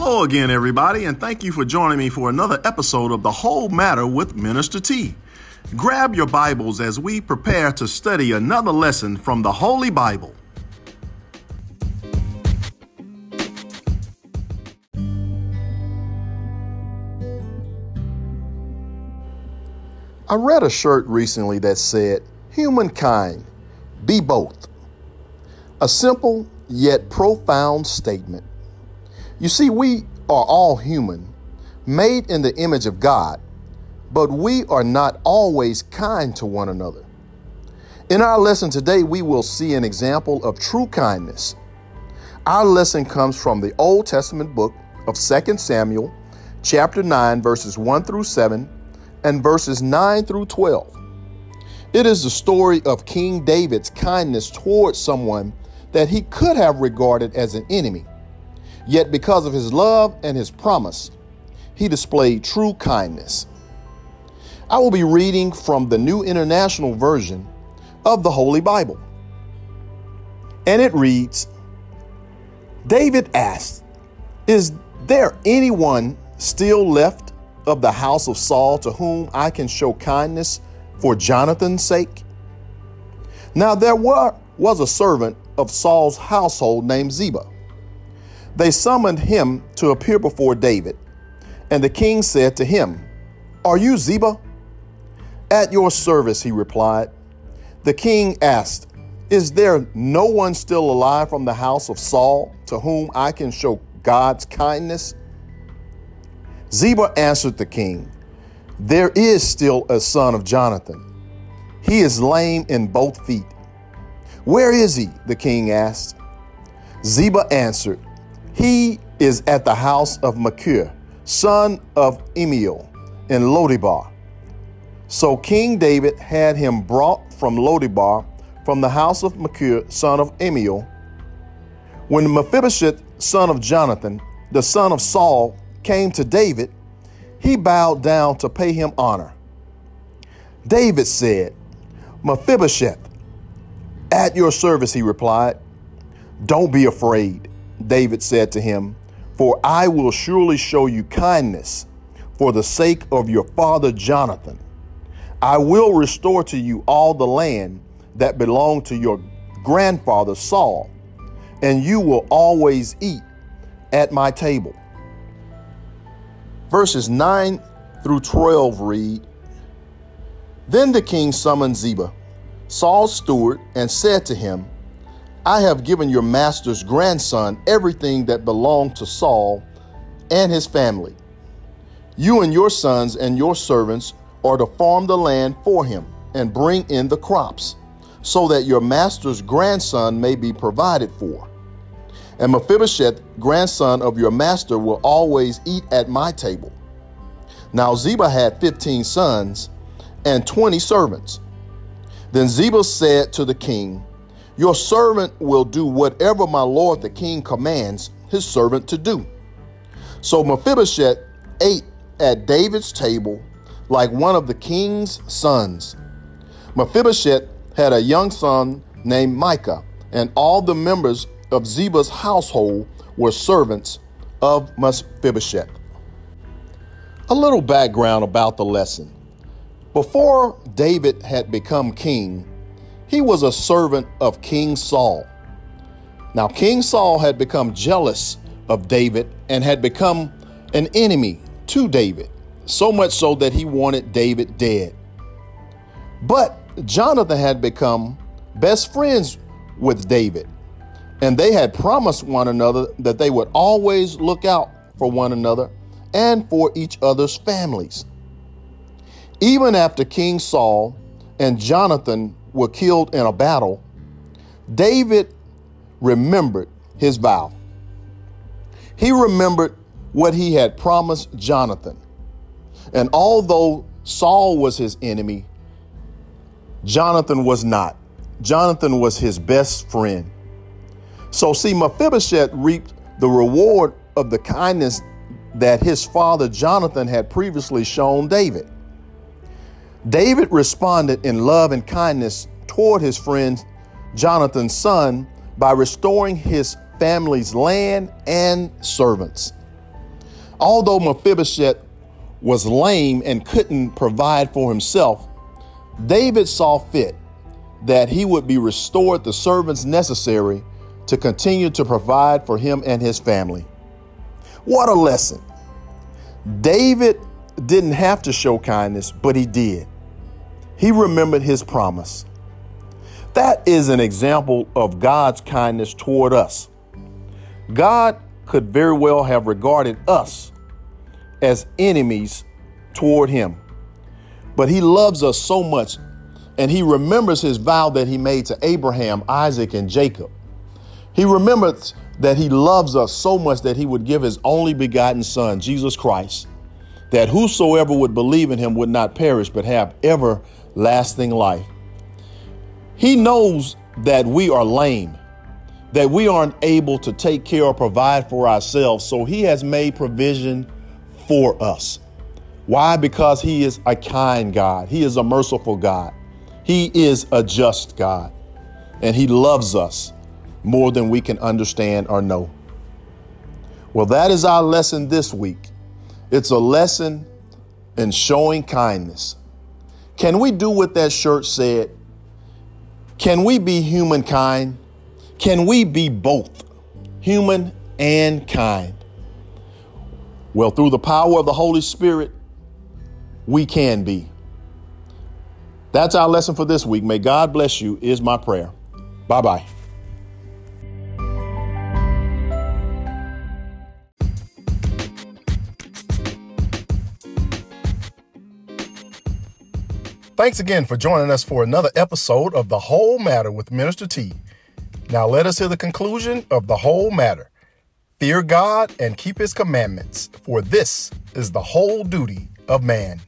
Hello again, everybody, and thank you for joining me for another episode of The Whole Matter with Minister T. Grab your Bibles as we prepare to study another lesson from the Holy Bible. I read a shirt recently that said, Humankind, be both. A simple yet profound statement. You see, we are all human, made in the image of God, but we are not always kind to one another. In our lesson today, we will see an example of true kindness. Our lesson comes from the Old Testament book of 2 Samuel, chapter 9, verses 1 through 7, and verses 9 through 12. It is the story of King David's kindness towards someone that he could have regarded as an enemy. Yet, because of his love and his promise, he displayed true kindness. I will be reading from the New International Version of the Holy Bible. And it reads David asked, Is there anyone still left of the house of Saul to whom I can show kindness for Jonathan's sake? Now there were, was a servant of Saul's household named Ziba they summoned him to appear before David. And the king said to him, Are you Ziba? At your service, he replied. The king asked, Is there no one still alive from the house of Saul to whom I can show God's kindness? Ziba answered the king, There is still a son of Jonathan. He is lame in both feet. Where is he? the king asked. Ziba answered, he is at the house of Machir, son of Ammiel, in Lodebar. So King David had him brought from Lodebar, from the house of Machir, son of Ammiel. When Mephibosheth, son of Jonathan, the son of Saul, came to David, he bowed down to pay him honor. David said, Mephibosheth, at your service, he replied. Don't be afraid. David said to him, For I will surely show you kindness for the sake of your father Jonathan. I will restore to you all the land that belonged to your grandfather Saul, and you will always eat at my table. Verses 9 through 12 read Then the king summoned Ziba, Saul's steward, and said to him, I have given your master's grandson everything that belonged to Saul and his family. You and your sons and your servants are to farm the land for him and bring in the crops, so that your master's grandson may be provided for. And Mephibosheth, grandson of your master, will always eat at my table. Now Ziba had fifteen sons and twenty servants. Then Ziba said to the king, your servant will do whatever my lord the king commands his servant to do. So Mephibosheth ate at David's table like one of the king's sons. Mephibosheth had a young son named Micah, and all the members of Ziba's household were servants of Mephibosheth. A little background about the lesson. Before David had become king, he was a servant of King Saul. Now, King Saul had become jealous of David and had become an enemy to David, so much so that he wanted David dead. But Jonathan had become best friends with David, and they had promised one another that they would always look out for one another and for each other's families. Even after King Saul and Jonathan were killed in a battle, David remembered his vow. He remembered what he had promised Jonathan. And although Saul was his enemy, Jonathan was not. Jonathan was his best friend. So, see, Mephibosheth reaped the reward of the kindness that his father Jonathan had previously shown David. David responded in love and kindness toward his friend Jonathan's son by restoring his family's land and servants. Although Mephibosheth was lame and couldn't provide for himself, David saw fit that he would be restored the servants necessary to continue to provide for him and his family. What a lesson! David didn't have to show kindness, but he did. He remembered his promise. That is an example of God's kindness toward us. God could very well have regarded us as enemies toward him. But he loves us so much and he remembers his vow that he made to Abraham, Isaac, and Jacob. He remembers that he loves us so much that he would give his only begotten son, Jesus Christ, that whosoever would believe in him would not perish but have everlasting life. He knows that we are lame, that we aren't able to take care or provide for ourselves, so he has made provision for us. Why? Because he is a kind God, he is a merciful God. He is a just God, and He loves us more than we can understand or know. Well, that is our lesson this week. It's a lesson in showing kindness. Can we do what that shirt said? Can we be humankind? Can we be both human and kind? Well, through the power of the Holy Spirit, we can be. That's our lesson for this week. May God bless you, is my prayer. Bye bye. Thanks again for joining us for another episode of The Whole Matter with Minister T. Now let us hear the conclusion of the whole matter. Fear God and keep his commandments, for this is the whole duty of man.